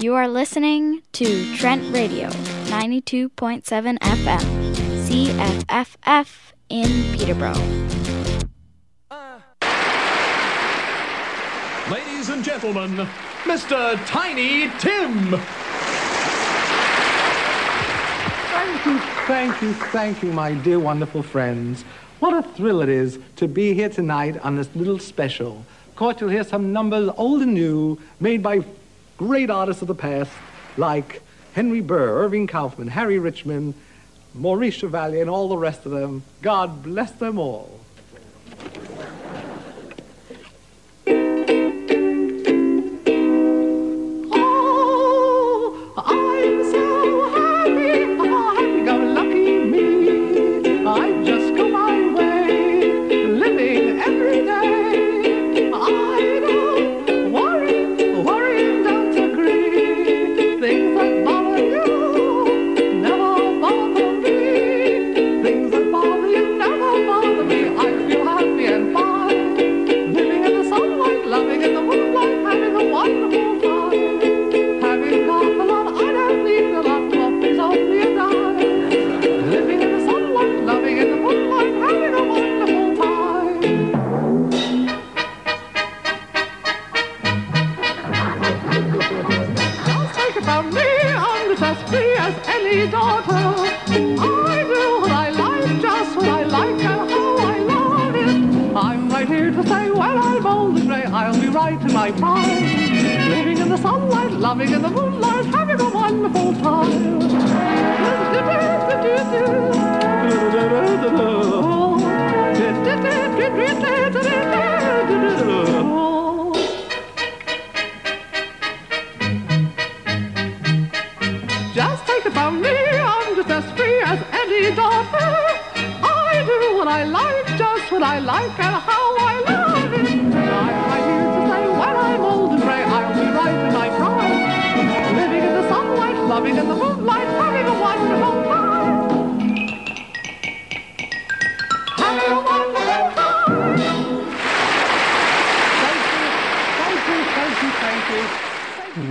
You are listening to Trent Radio, 92.7 FM, CFFF in Peterborough. Ladies and gentlemen, Mr. Tiny Tim. Thank you, thank you, thank you, my dear, wonderful friends. What a thrill it is to be here tonight on this little special. Of course, you'll hear some numbers, old and new, made by great artists of the past, like Henry Burr, Irving Kaufman, Harry Richman, Maurice Chevalier, and all the rest of them. God bless them all. Loving in the moonlight, having a wonderful time. Just take it from me, I'm just as free as any daughter. I do what I like, just what I like, and how in the moonlight, having a wonderful time.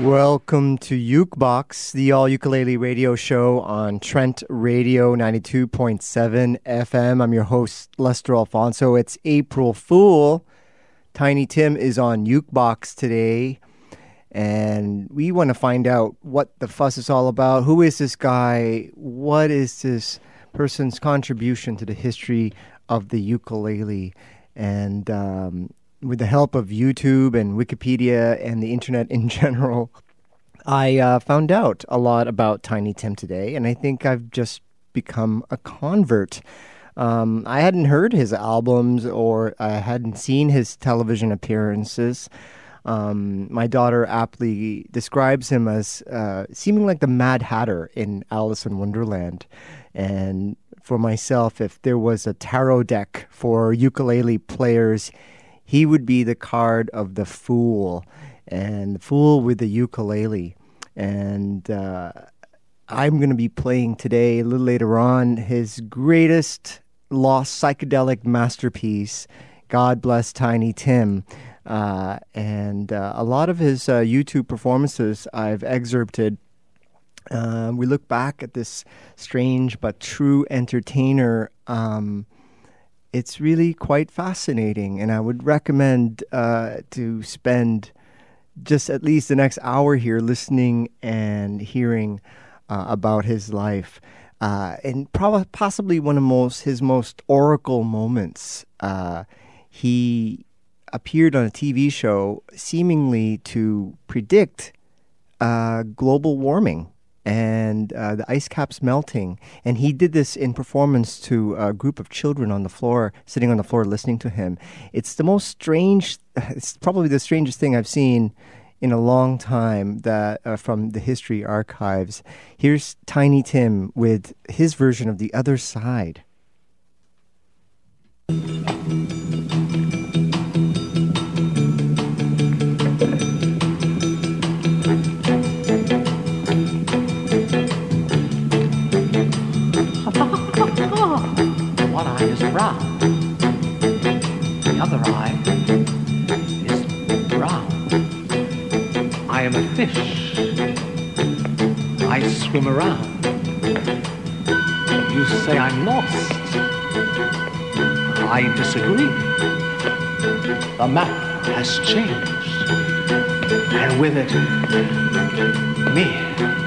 Welcome to Ukebox, the all ukulele radio show on Trent Radio 92.7 FM. I'm your host, Lester Alfonso. It's April Fool. Tiny Tim is on Ukebox today, and we want to find out what the fuss is all about. Who is this guy? What is this person's contribution to the history of the ukulele? And um, with the help of YouTube and Wikipedia and the internet in general, I uh, found out a lot about Tiny Tim today, and I think I've just become a convert. Um, I hadn't heard his albums or I hadn't seen his television appearances. Um, my daughter aptly describes him as uh, seeming like the Mad Hatter in Alice in Wonderland. And for myself, if there was a tarot deck for ukulele players, he would be the card of the fool and the fool with the ukulele and uh, i'm going to be playing today a little later on his greatest lost psychedelic masterpiece god bless tiny tim uh, and uh, a lot of his uh, youtube performances i've excerpted uh, we look back at this strange but true entertainer um, it's really quite fascinating, and I would recommend uh, to spend just at least the next hour here listening and hearing uh, about his life. Uh, and probably possibly one of most his most oracle moments. He appeared on a TV show seemingly to predict uh, global warming and uh, the ice caps melting. And he did this in performance to a group of children on the floor, sitting on the floor listening to him. It's the most strange, it's probably the strangest thing I've seen in a long time that uh, from the history archives. Here's Tiny Tim with his version of The Other Side. Brown. The other eye is brown. I am a fish I swim around. You say I'm lost. I disagree. The map has changed. And with it, me.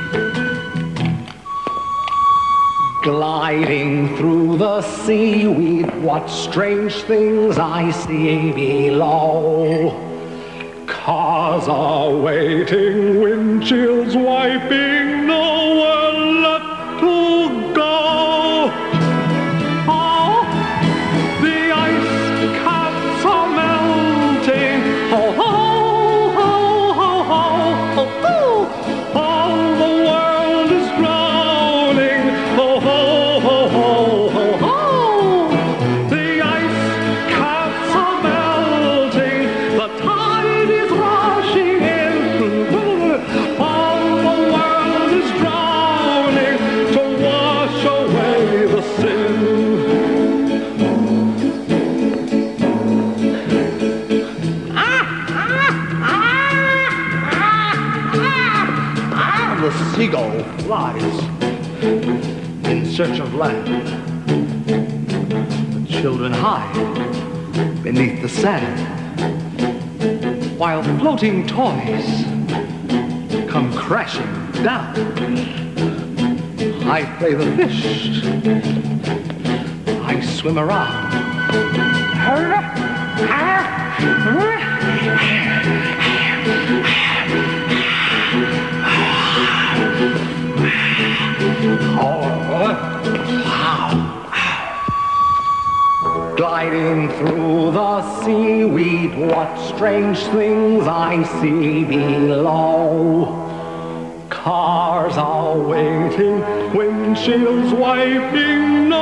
Gliding through the seaweed, what strange things I see below. Cars are waiting, windshields wiping, nowhere toys come crashing down. I play the fish. I swim around. Strange things I see below. Cars are waiting, windshields wiping, nowhere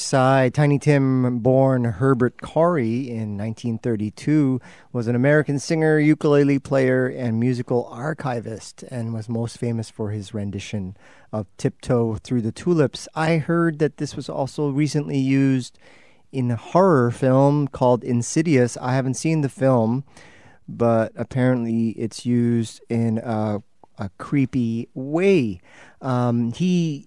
side. Tiny Tim, born Herbert Khaury in 1932, was an American singer, ukulele player, and musical archivist, and was most famous for his rendition of Tiptoe Through the Tulips. I heard that this was also recently used in a horror film called Insidious. I haven't seen the film, but apparently it's used in a, a creepy way. Um, he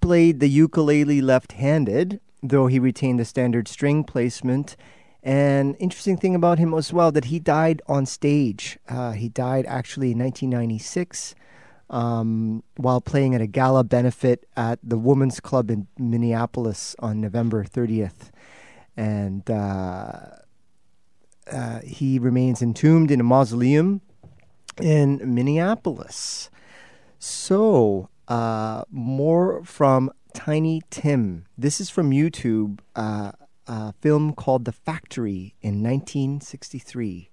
played the ukulele left-handed, though he retained the standard string placement. And interesting thing about him as well that he died on stage. Uh, he died actually in 1996 um, while playing at a gala benefit at the Women's Club in Minneapolis on November 30th. And uh, uh, he remains entombed in a mausoleum in Minneapolis. So, uh, more from Tiny Tim. This is from YouTube, uh, a film called The Factory in 1963.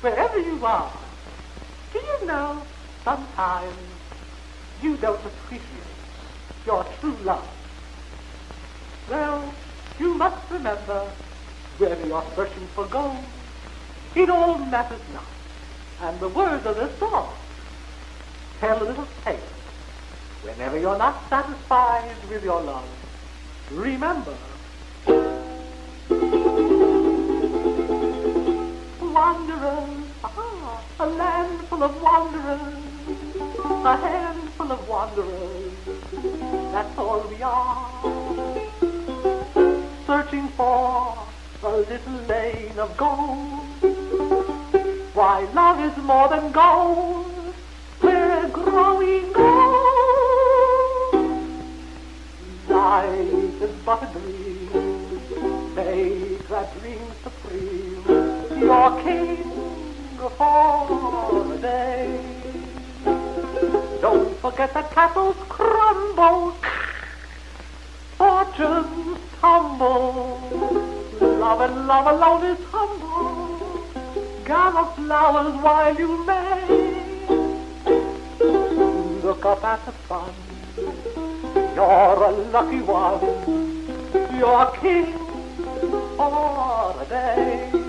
wherever you are. Do you know, sometimes you don't appreciate your true love. Well, you must remember, where you're searching for gold, it all matters not. And the words of this song tell a little tale. Whenever you're not satisfied with your love, remember Wanderers, ah, a land full of wanderers, a handful of wanderers, that's all we are. Searching for a little lane of gold. Why, love is more than gold. We're growing old. Life is but a dream. Make that dream. Your king for a day. Don't forget that castles crumble. Fortunes tumble. Love and love alone is humble. Gather flowers while you may. Look up at the sun. You're a lucky one. You're king for a day.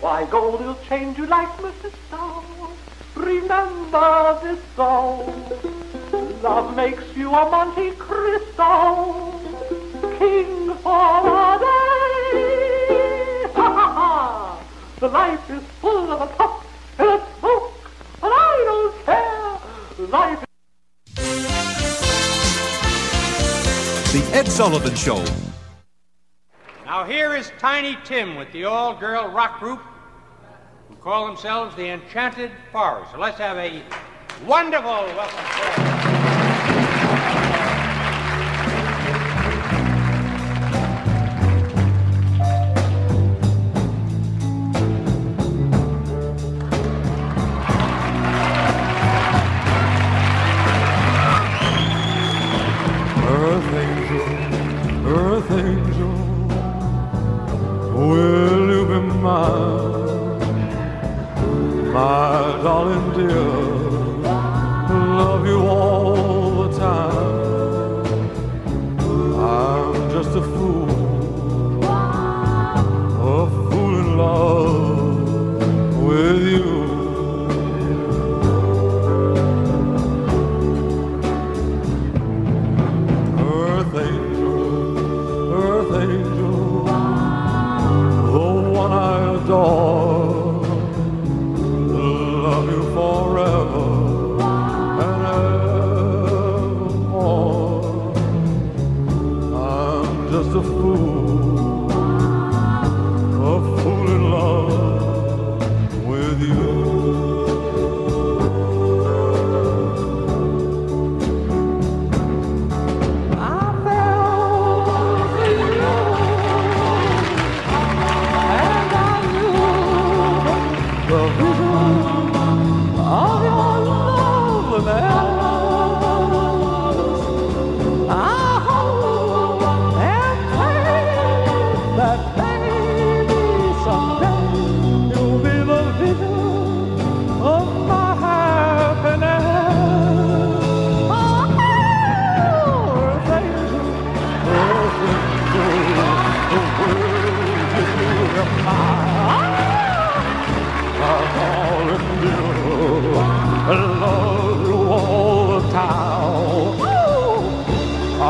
Why, gold will change you like Mr. Stone. Remember this song. Love makes you a Monte Cristo. King for a day. Ha ha ha! The life is full of a puff and a smoke, but I don't care. Life The Ed Sullivan Show. Now here is Tiny Tim with the all-girl rock group who call themselves the Enchanted Forest. So let's have a wonderful welcome.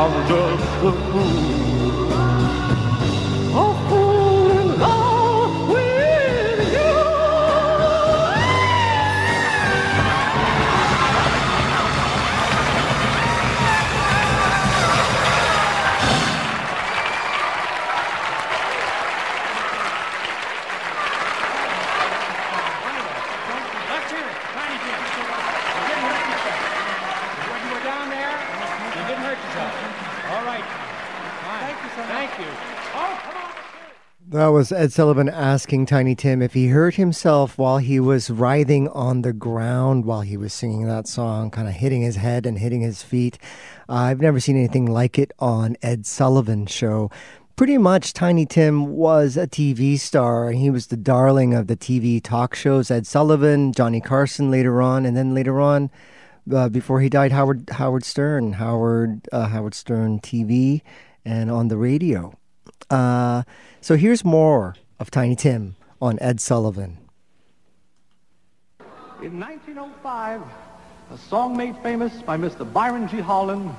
I'm just a was Ed Sullivan asking Tiny Tim if he hurt himself while he was writhing on the ground while he was singing that song, kind of hitting his head and hitting his feet. Uh, I've never seen anything like it on Ed Sullivan's show. pretty much Tiny Tim was a TV star. and He was the darling of the TV talk shows. Ed Sullivan, Johnny Carson later on, and then later on, uh, before he died, Howard Howard Stern, Howard uh, Howard Stern TV, and on the radio. Uh, so here's more of Tiny Tim on Ed Sullivan. In 1905, a song made famous by Mr. Byron G. Harlan,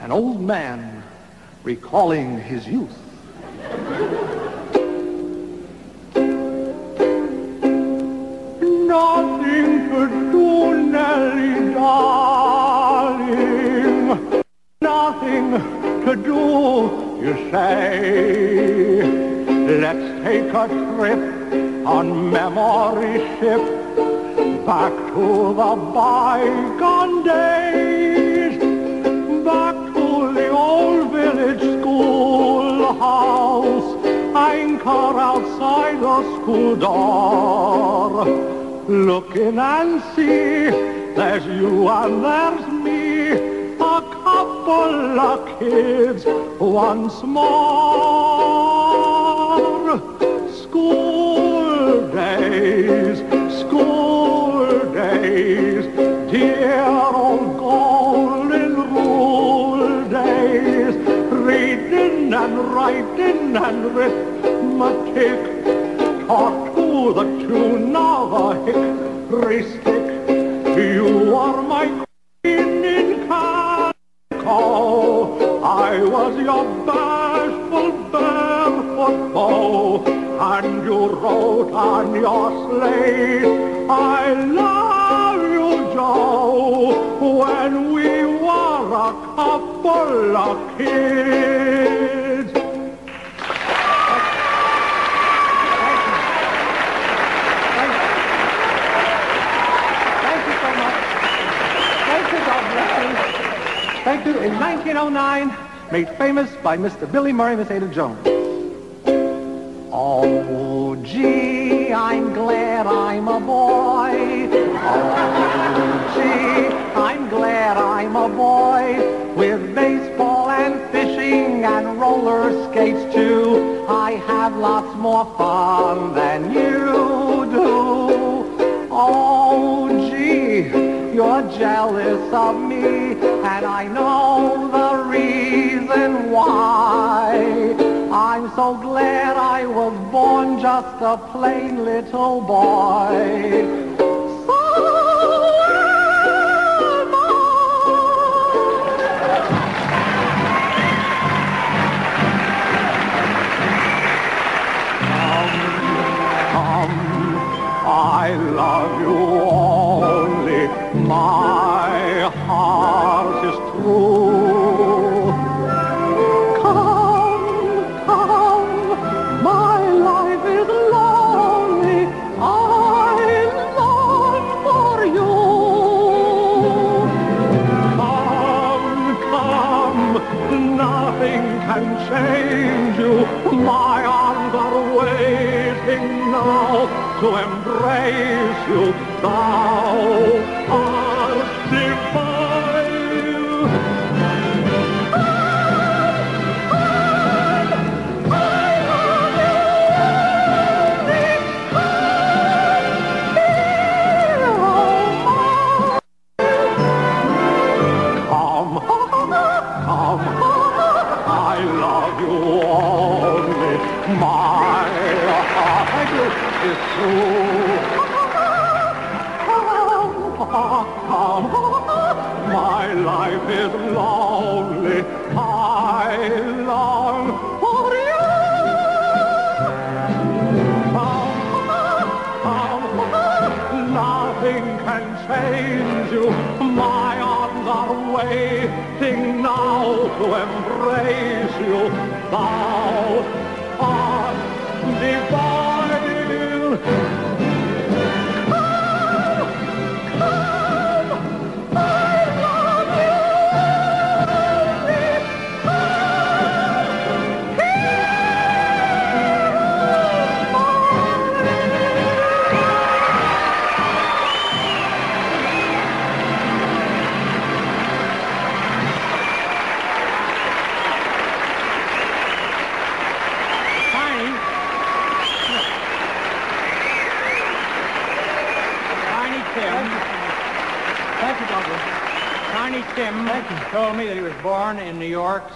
an old man recalling his youth. Nothing to do, Nellie, darling. Nothing to do, you say. Let's take a trip on memory ship back to the bygone days, back to the old village schoolhouse, anchor outside the school door. Looking and see, there's you and there's me, of kids once more. School days, school days, dear old golden rule days, reading and writing and arithmetic, taught to the tune of a hickory stick. You are my calico. I was your bashful barefoot foe, and you wrote on your slate, I love you, Joe, when we were a couple of kids. Thank you so much. Thank you, God bless you. You. In 1909, made famous by Mr. Billy Murray, Miss Ada Jones. Oh, gee, I'm glad I'm a boy. Oh, gee, I'm glad I'm a boy. With baseball and fishing and roller skates too, I have lots more fun than you do. Oh, gee, you're jealous of me, and I know the reason why. I'm so glad I was born just a plain little boy.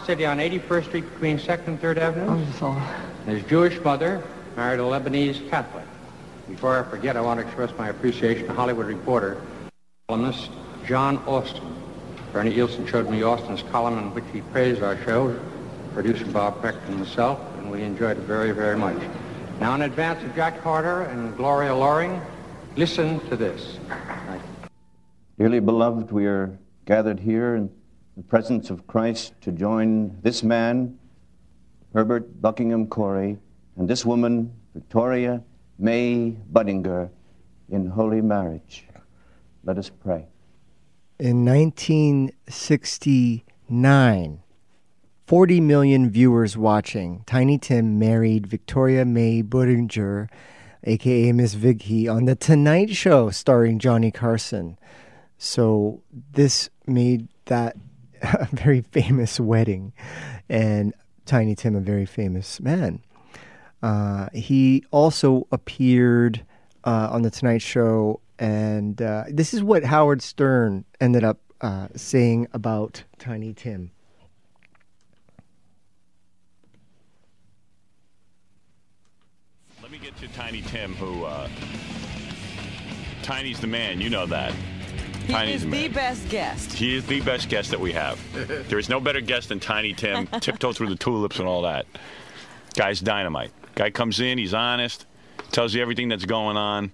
City on 81st Street between 2nd and 3rd Avenues. His Jewish mother married a Lebanese Catholic. Before I forget, I want to express my appreciation to Hollywood reporter, columnist John Austin. Bernie Ilson showed me Austin's column in which he praised our show, producer Bob Peck and myself, and we enjoyed it very, very much. Now, in advance of Jack Carter and Gloria Loring, listen to this. Dearly beloved, we are gathered here in the presence of Christ to join this man, Herbert Buckingham Khaury, and this woman, Victoria May Budinger, in holy marriage. Let us pray. In 1969, 40 million viewers watching, Tiny Tim married Victoria May Budinger, aka Miss Vicki, on The Tonight Show starring Johnny Carson. So this made that a very famous wedding, and Tiny Tim a very famous man. Uh, he also appeared uh, on the Tonight Show, and uh, this is what Howard Stern ended up uh, saying about Tiny Tim. Let me get to Tiny Tim, who uh, Tiny's the man. You know that. He is the the best guest. He is the best guest that we have. there is no better guest than Tiny Tim. Tiptoe through the tulips and all that. Guy's dynamite. Guy comes in, he's honest, tells you everything that's going on.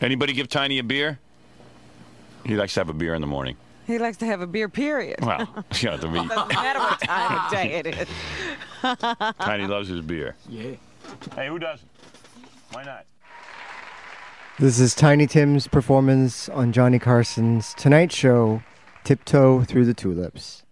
Anybody give Tiny a beer? He likes to have a beer in the morning. He likes to have a beer, period. Well, you know, to me, Doesn't matter what time of day it is. Tiny loves his beer. Yeah. Hey, who doesn't? Why not? This is Tiny Tim's performance on Johnny Carson's Tonight Show, Tiptoe Through the Tulips.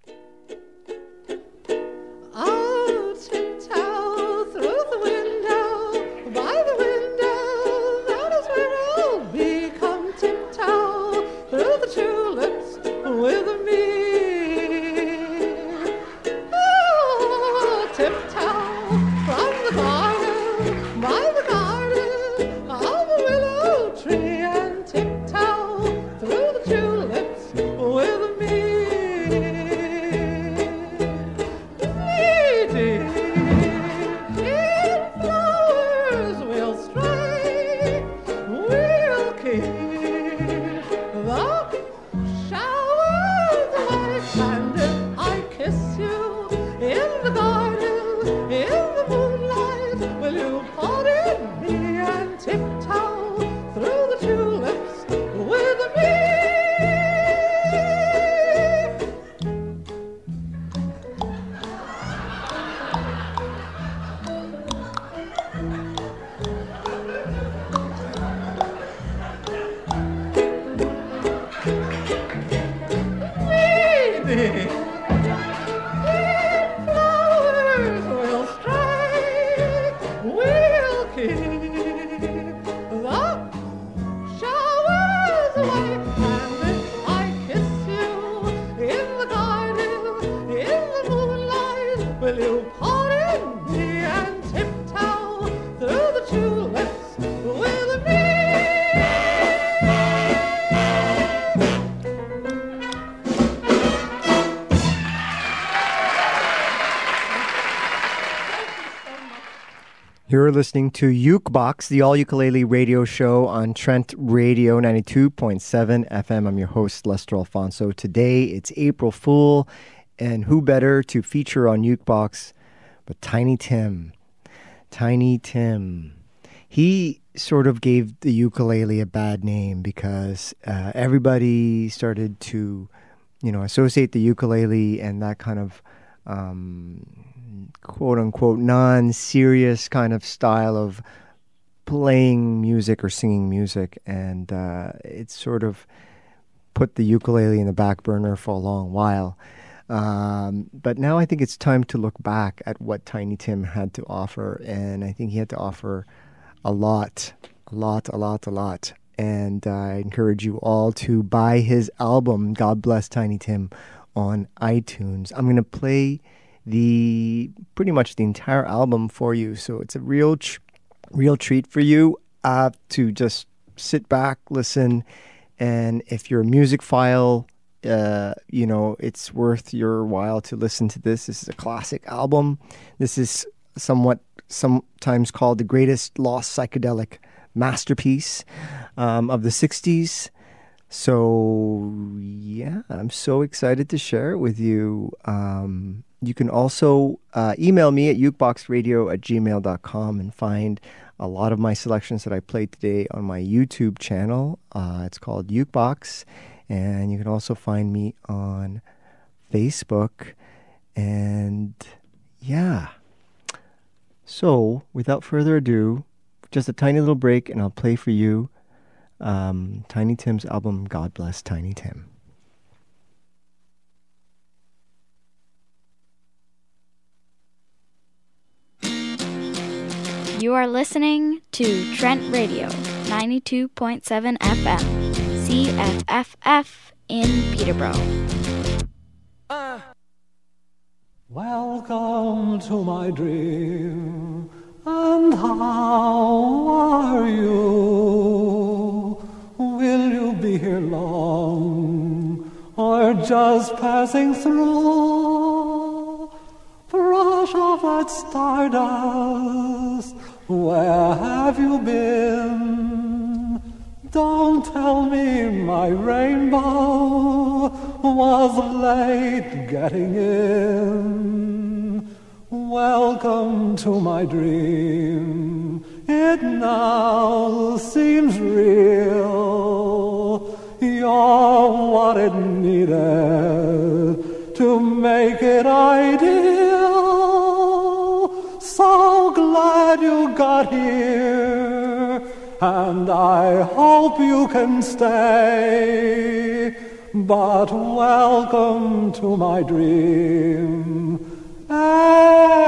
baby. Listening to Ukebox, the all ukulele radio show on Trent Radio 92.7 FM. I'm your host, Lester Alfonso. Today it's April Fool, and who better to feature on Ukebox but Tiny Tim? Tiny Tim. He sort of gave the ukulele a bad name because uh, everybody started to, you know, associate the ukulele and that kind of um, quote unquote non serious kind of style of playing music or singing music. And uh, it sort of put the ukulele in the back burner for a long while. Um, but now I think it's time to look back at what Tiny Tim had to offer. And I think he had to offer a lot, a lot, a lot, a lot. And uh, I encourage you all to buy his album, God Bless Tiny Tim, on iTunes. I'm going to play the pretty much the entire album for you. So it's a real, tr- real treat for you uh, to just sit back, listen, and if you're a music file, uh, you know, it's worth your while to listen to this. This is a classic album. This is somewhat sometimes called the greatest lost psychedelic masterpiece um, of the 60s. So, yeah, I'm so excited to share it with you. Um, you can also uh, email me at ukeboxradio at gmail.com and find a lot of my selections that I played today on my YouTube channel. Uh, it's called Ukebox. And you can also find me on Facebook. And yeah. So, without further ado, just a tiny little break, and I'll play for you um, Tiny Tim's album, God Bless Tiny Tim. You are listening to Trent Radio, 92.7 FM, CFFF in Peterborough. Welcome to my dream. And how are you? Long or just passing through? Brush off that stardust. Where have you been? Don't tell me my rainbow was late getting in. Welcome to my dream. It now seems real. You're what it needed to make it ideal. So glad you got here, and I hope you can stay. But welcome to my dream. Tiptoe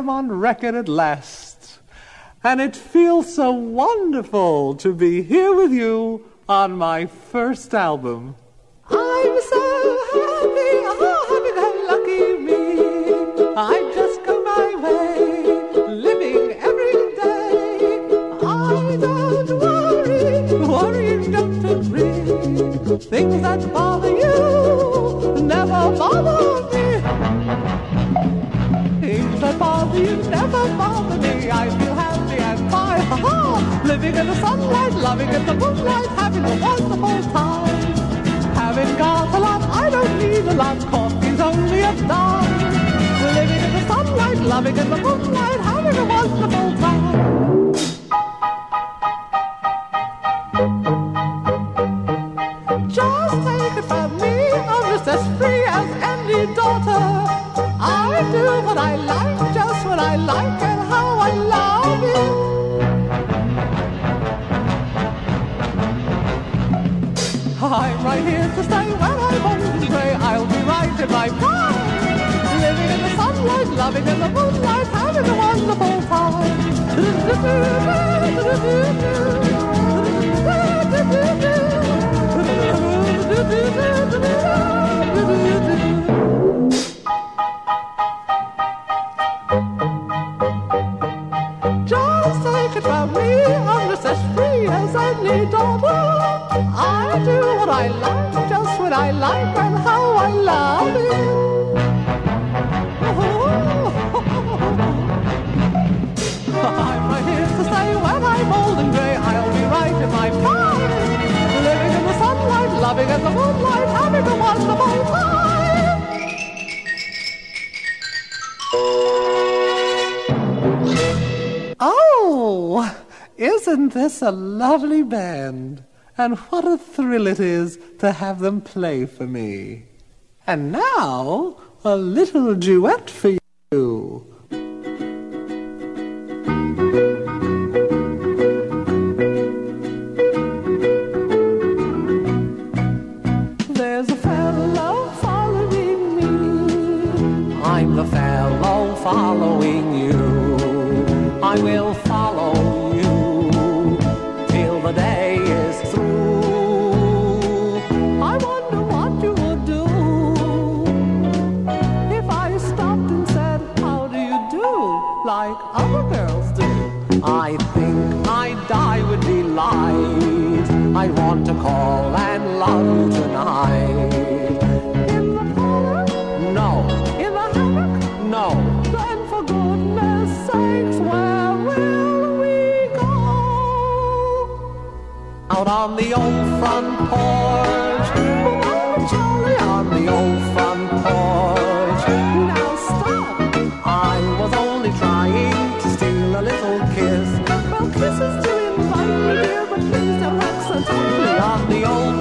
am on record at last. And it feels so wonderful to be here with you on my first album. I'm so happy, oh, happy go lucky me. I just go my way, living every day. I don't worry, worrying don't agree. Things that bother never bother me. I feel happy and fine. Ha ha! Living in the sunlight, loving in the moonlight, having a wonderful time. Having got a lot, I don't need a lot. Coffee's only a dime. Living in the sunlight, loving in the moonlight, having a wonderful time. Just take it from me, I'm just as free as any daughter. I do what I like, I like, and how I love it. I'm right here to stay when I'm old. I'll be right in my prime. Living in the sunlight, loving in the moonlight, having a wonderful time. Isn't a lovely band? And what a thrill it is to have them play for me. And now, a little duet for you. Old front porch. On the old front porch. Now stop. I was only trying to steal a little kiss. Well, kisses do invite me, dear, but please don't act so accidentally on the old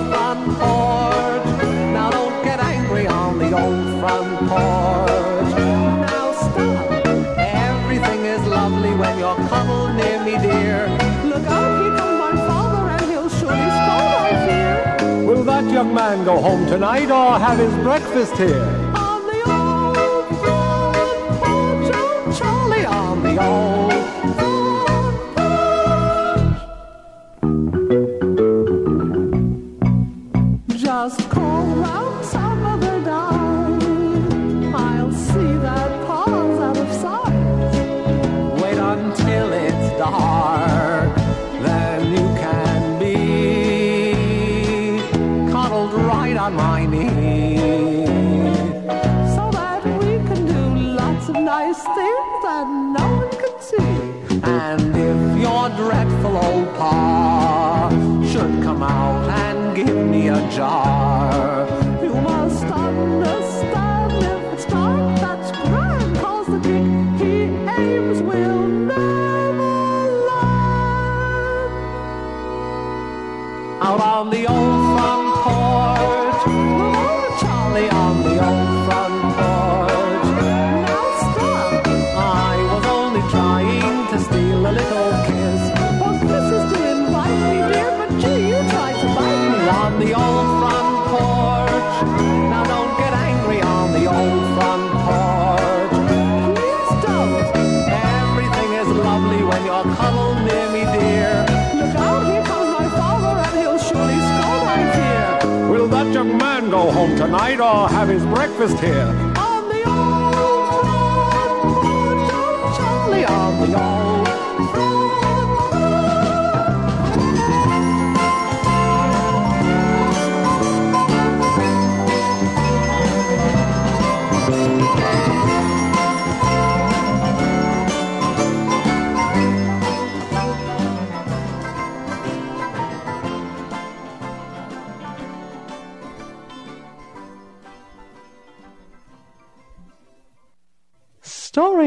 man go home tonight or have his breakfast here? On the old front porch, oh, Charlie, on the old me tonight or have his breakfast here?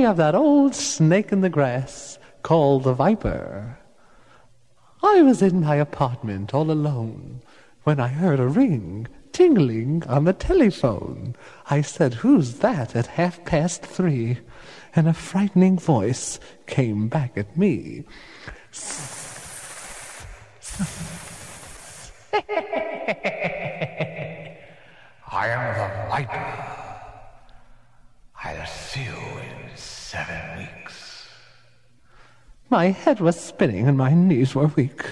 Of that old snake in the grass called the viper. I was in my apartment all alone when I heard a ring tingling on the telephone. I said, Who's that at half past three? And a frightening voice came back at me. I am the Viper. I'll see you in seven weeks. My head was spinning and my knees were weak.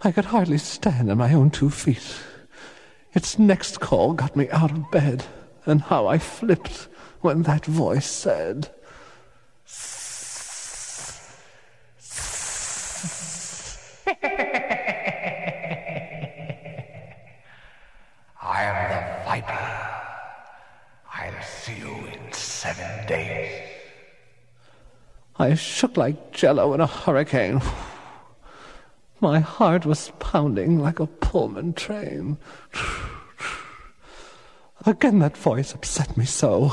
I could hardly stand on my own two feet. Its next call got me out of bed, and how I flipped when that voice said, I am the Viper. I'll see you in seven days. I shook like jello in a hurricane. My heart was pounding like a Pullman train. Again that voice upset me so.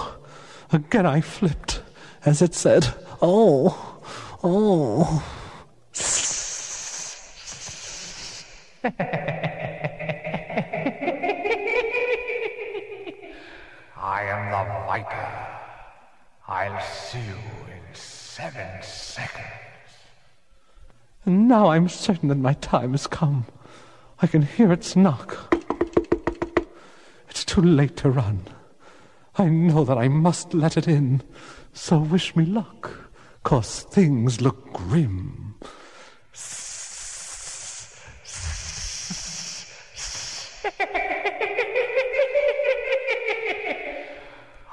Again I flipped as it said, Oh, oh. I am the Viper. I'll see you seven seconds. And now I'm certain that my time has come. I can hear its knock. It's too late to run. I know that I must let it in. So wish me luck, 'cause things look grim.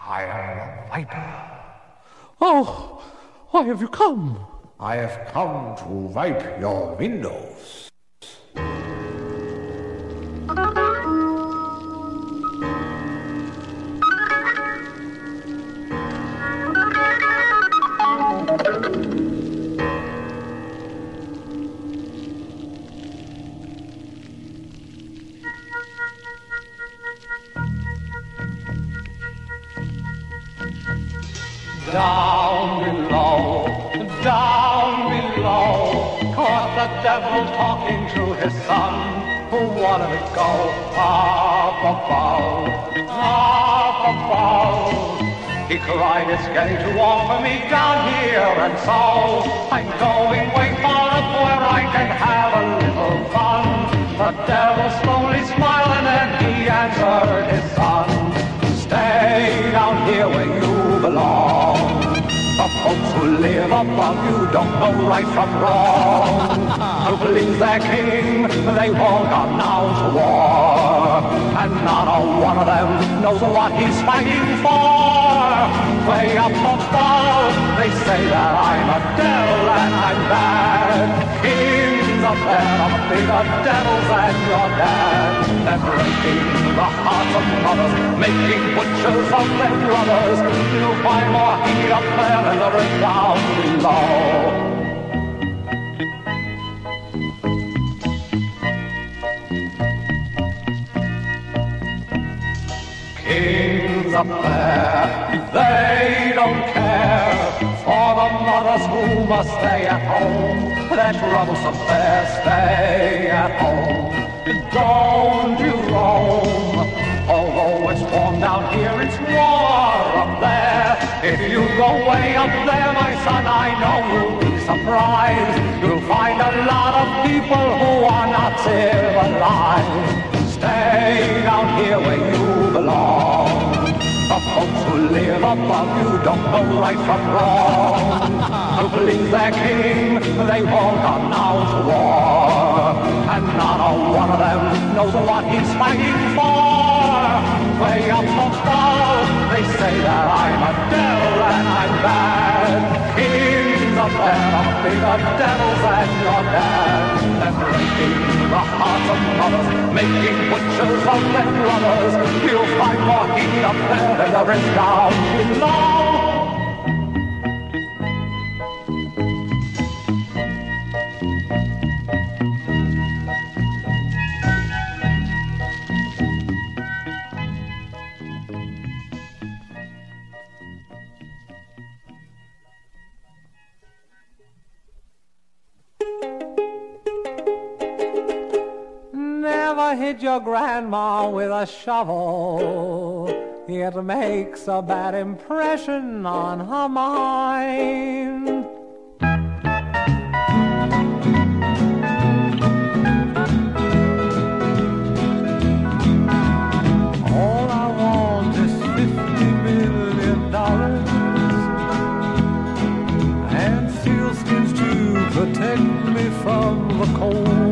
I am the Viper. Oh, why have you come? I have come to wipe your windows. Cried, it's getting too warm for me down here, and so I'm going way far up where I can have a little fun. The devil slowly smiling, and he answered his son. Folks who live above you don't know right from wrong. Who please their king, they won't announce war. And not a one of them knows what he's fighting for. Way up above, they say that I'm a devil and I'm bad. Kings of men are bigger devils than your dad. They're breaking the hearts of mothers, making butchers of their brothers. You'll find more heat up there than there is down below. Kings up there, they don't care for the mothers who must stay at home. Their troublesome affairs stay at home. Don't you roam, although it's warm down here, it's warm up there. If you go way up there, my son, I know you'll be surprised. You'll find a lot of people who are not civilized. Stay down here where you belong. The folks who live above you don't know right from wrong. To please their king, they won't announce war. And not a one of them knows what he's fighting for. Way up above, they say that I'm a devil and I'm bad. Kings of men are bigger devils than your dad. The hearts of mothers, making butchers of their brothers. You'll find more heat up there than there is down below. shovel, it makes a bad impression on her mind. All I want is fifty million dollars and sealskins to protect me from the cold.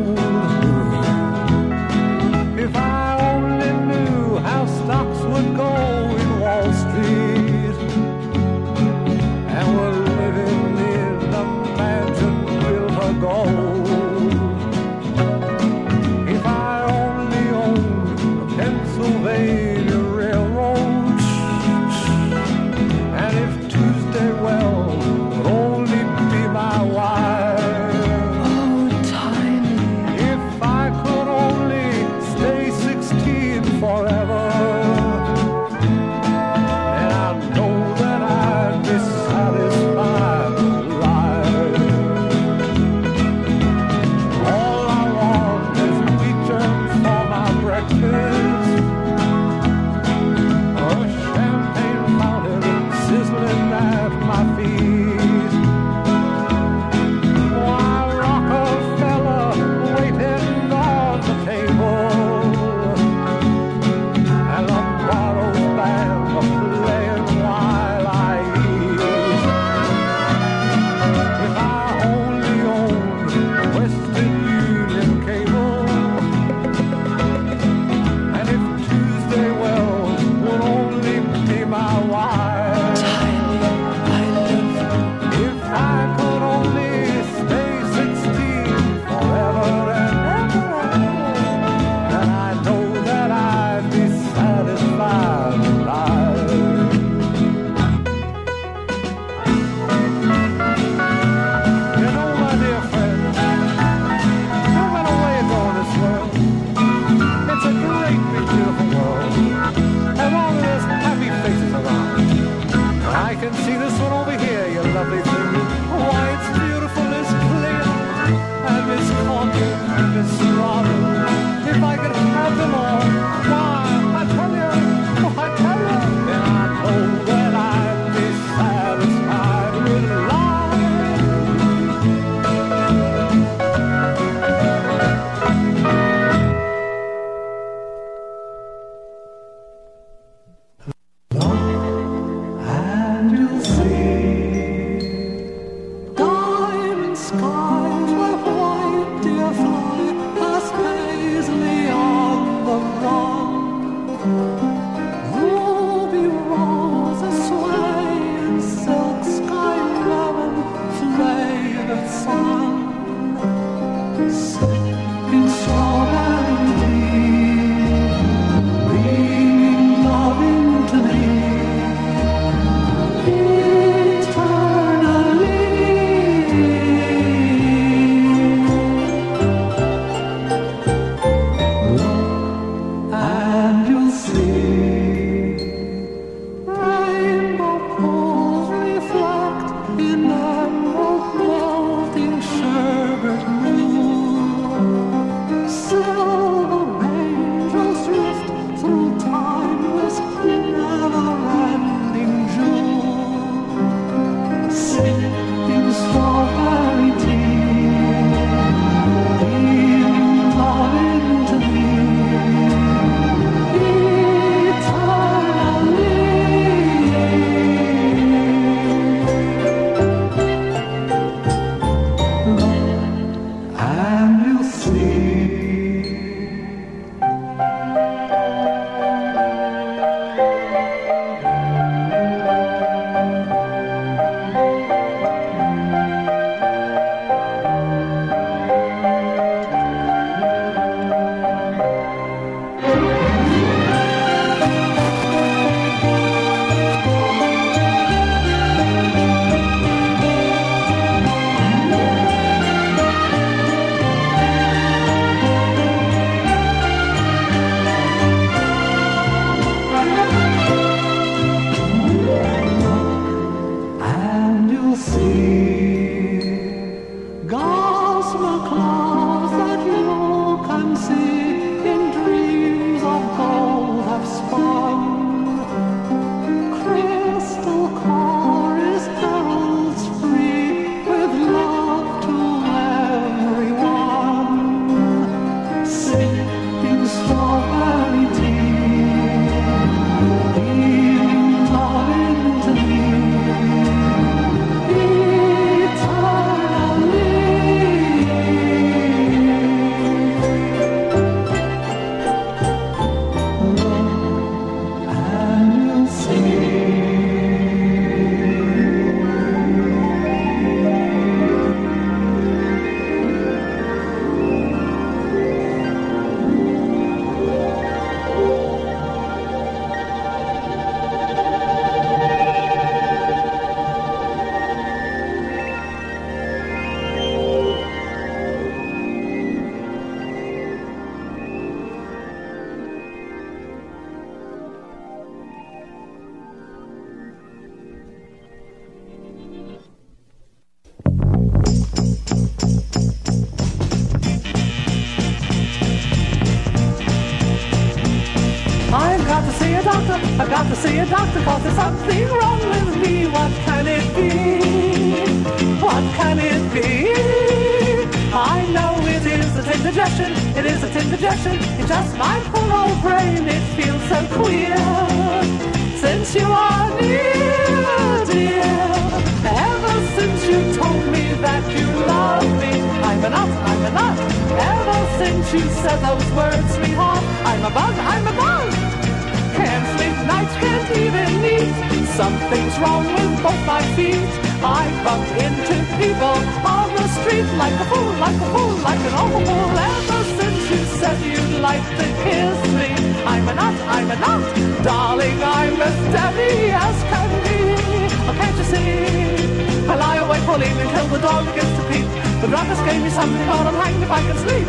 Begins to peep. The druggist gave me something, but I'm hanged if I can sleep.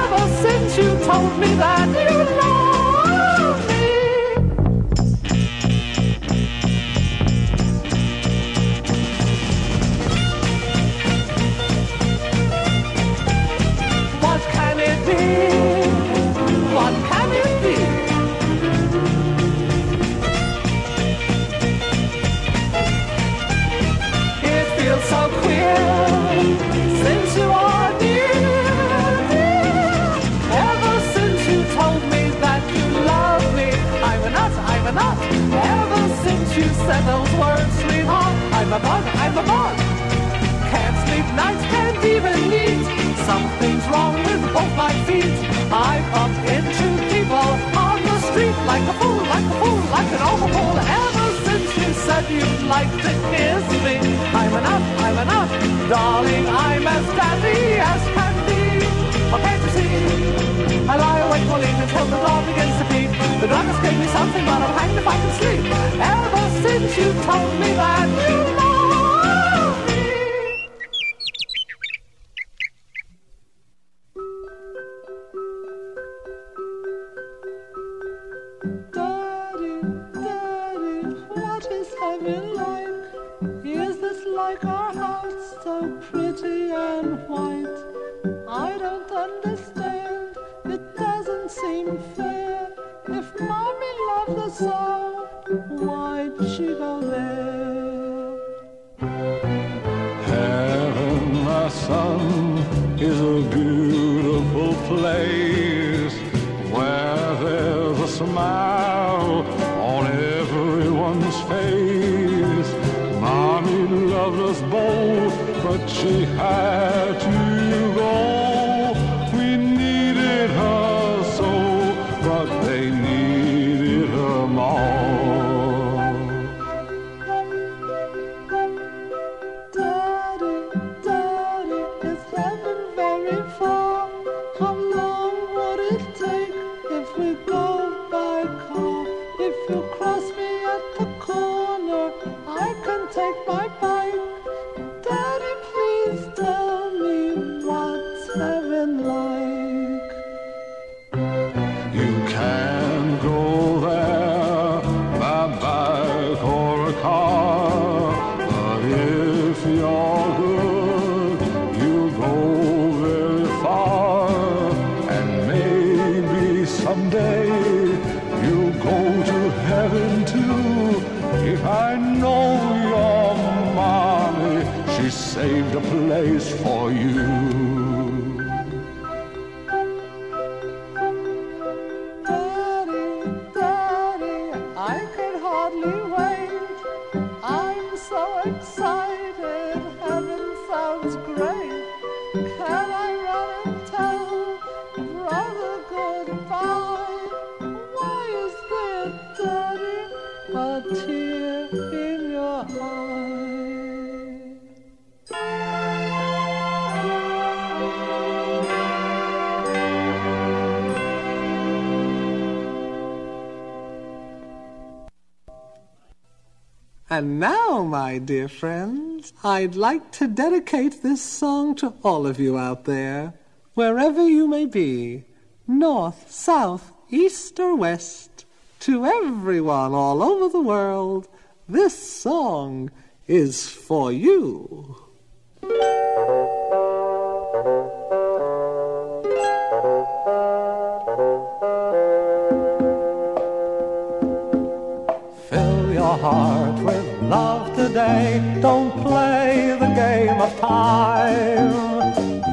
Ever since you told me that you love those words, sweetheart, I'm a bug, I'm a bug. Can't sleep nights, can't even eat. Something's wrong with both my feet. I bump into people on the street like a fool, like a fool, like an awful fool. Ever since you said you'd like to kiss me, I'm nut, I'm nut. Darling, I'm as daddy as can be. Oh, can't you see? I lie awake all evening till the dawn begins to peep. The druggist gave me something, but I'm hanged if I can sleep. Ever since you told me that you is a beautiful place where there's a smile on everyone's face. Mommy loved us both, but she had to And now, my dear friends, I'd like to dedicate this song to all of you out there, wherever you may be, north, south, east, or west, to everyone all over the world. This song is for you. say, don't play the game of time.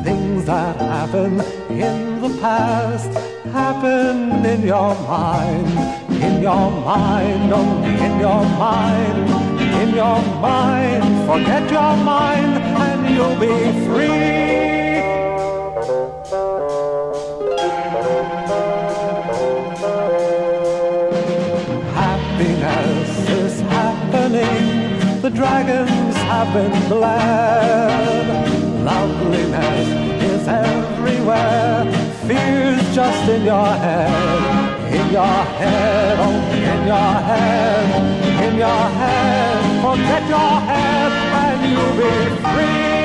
Things that happen in the past happen in your mind, in your mind, oh, in your mind, in your mind. Forget your mind and you'll be free. Dragons have been bled. Loveliness is everywhere. Fear's just in your head. In your head, only in your head. In your head. Forget your head and you'll be free.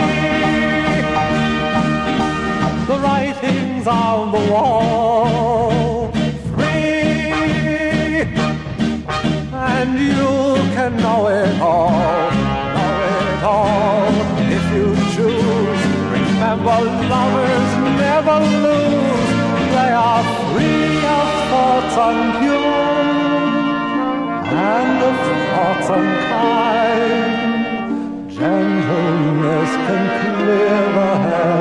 The writings on the wall. Free and you can know it all, all if you choose. Remember, lovers never lose. They are free of thoughts unpure and of thoughts unkind. Gentleness can clear the head,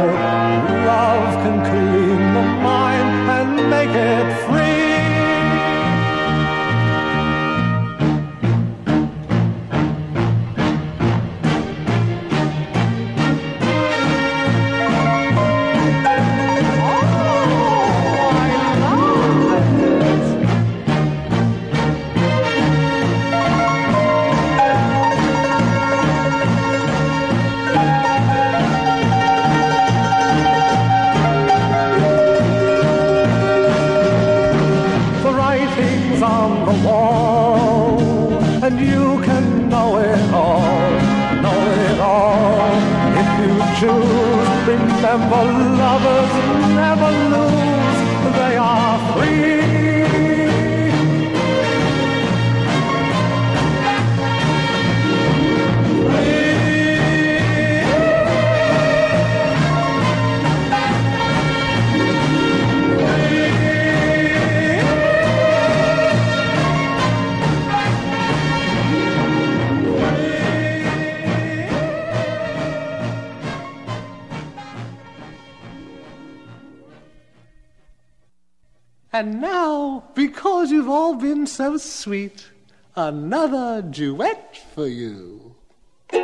sweet, another duet for you. They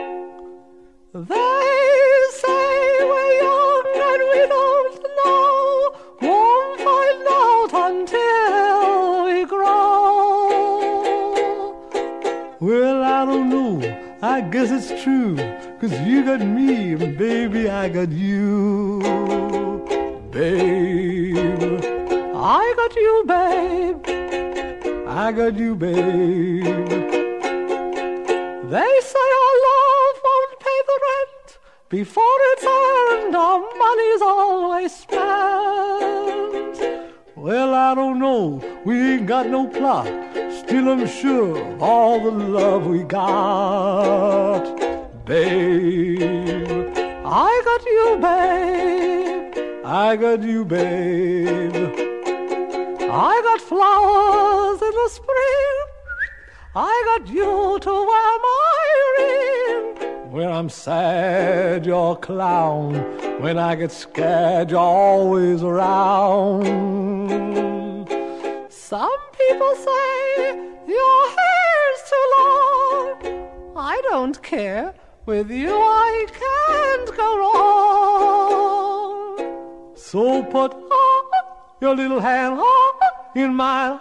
say we're young and we don't know, won't find out until we grow. Well, I don't know. I guess it's true. Cause you got me, and baby, I got you. Babe, I got you, babe. I got you, babe. They say our love won't pay the rent before it's earned. Our money's always spent. Well, I don't know. We ain't got no plot. Still, I'm sure all the love we got. Babe, I got you, babe. I got you, babe. I got flowers in the spring. I got you to wear my ring. When I'm sad, you're a clown. When I get scared, you're always around. Some people say your hair's too long. I don't care. With you, I can't go wrong. So put your little hand in mine.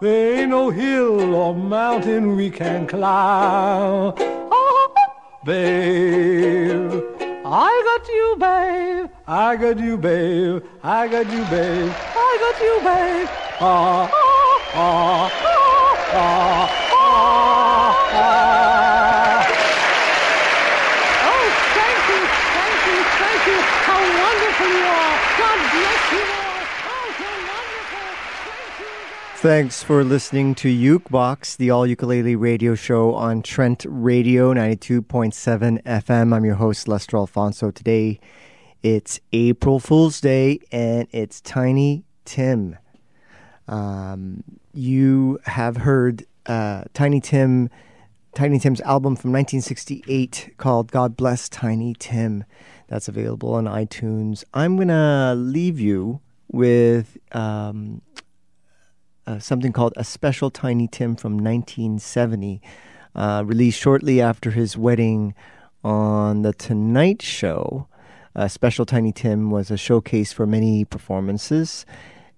There ain't no hill or mountain we can climb. Babe, I got you, babe. I got you, babe. I got you, babe. I got you, babe. Ah, ah, ah, ah, ah, ah. Oh, thank you, thank you, thank you. How wonderful you are. God bless you all. Oh, so wonderful. Thanks for listening to Ukebox, the all ukulele radio show on Trent Radio 92.7 FM. I'm your host, Lester Alfonso. Today it's April Fool's Day and it's Tiny Tim. Um, you have heard uh, Tiny Tim Tiny Tim's album from 1968 called God Bless Tiny Tim. That's available on iTunes. I'm going to leave you with um, uh, something called A Special Tiny Tim from 1970, uh, released shortly after his wedding on The Tonight Show. Uh, Special Tiny Tim was a showcase for many performances,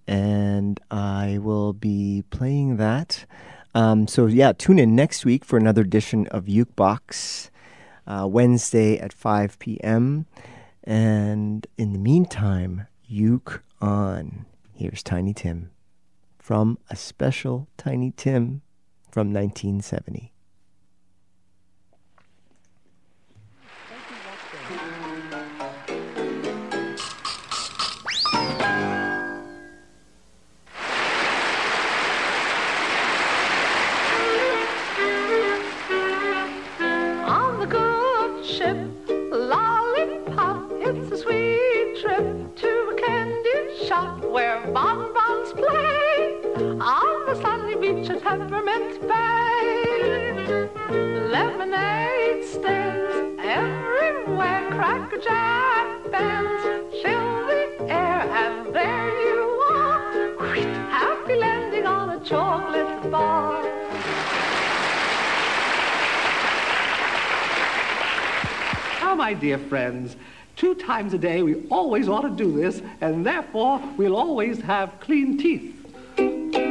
and I will be playing that. Um, so, yeah, tune in next week for another edition of Ukebox, uh, Wednesday at 5 p.m. And in the meantime, Uke on. Here's Tiny Tim from a special Tiny Tim from 1970. Everywhere, bands fill the air, and there you are, Wheat, happy landing on a chocolate bar. Now, my dear friends, two times a day we always ought to do this, and therefore we'll always have clean teeth.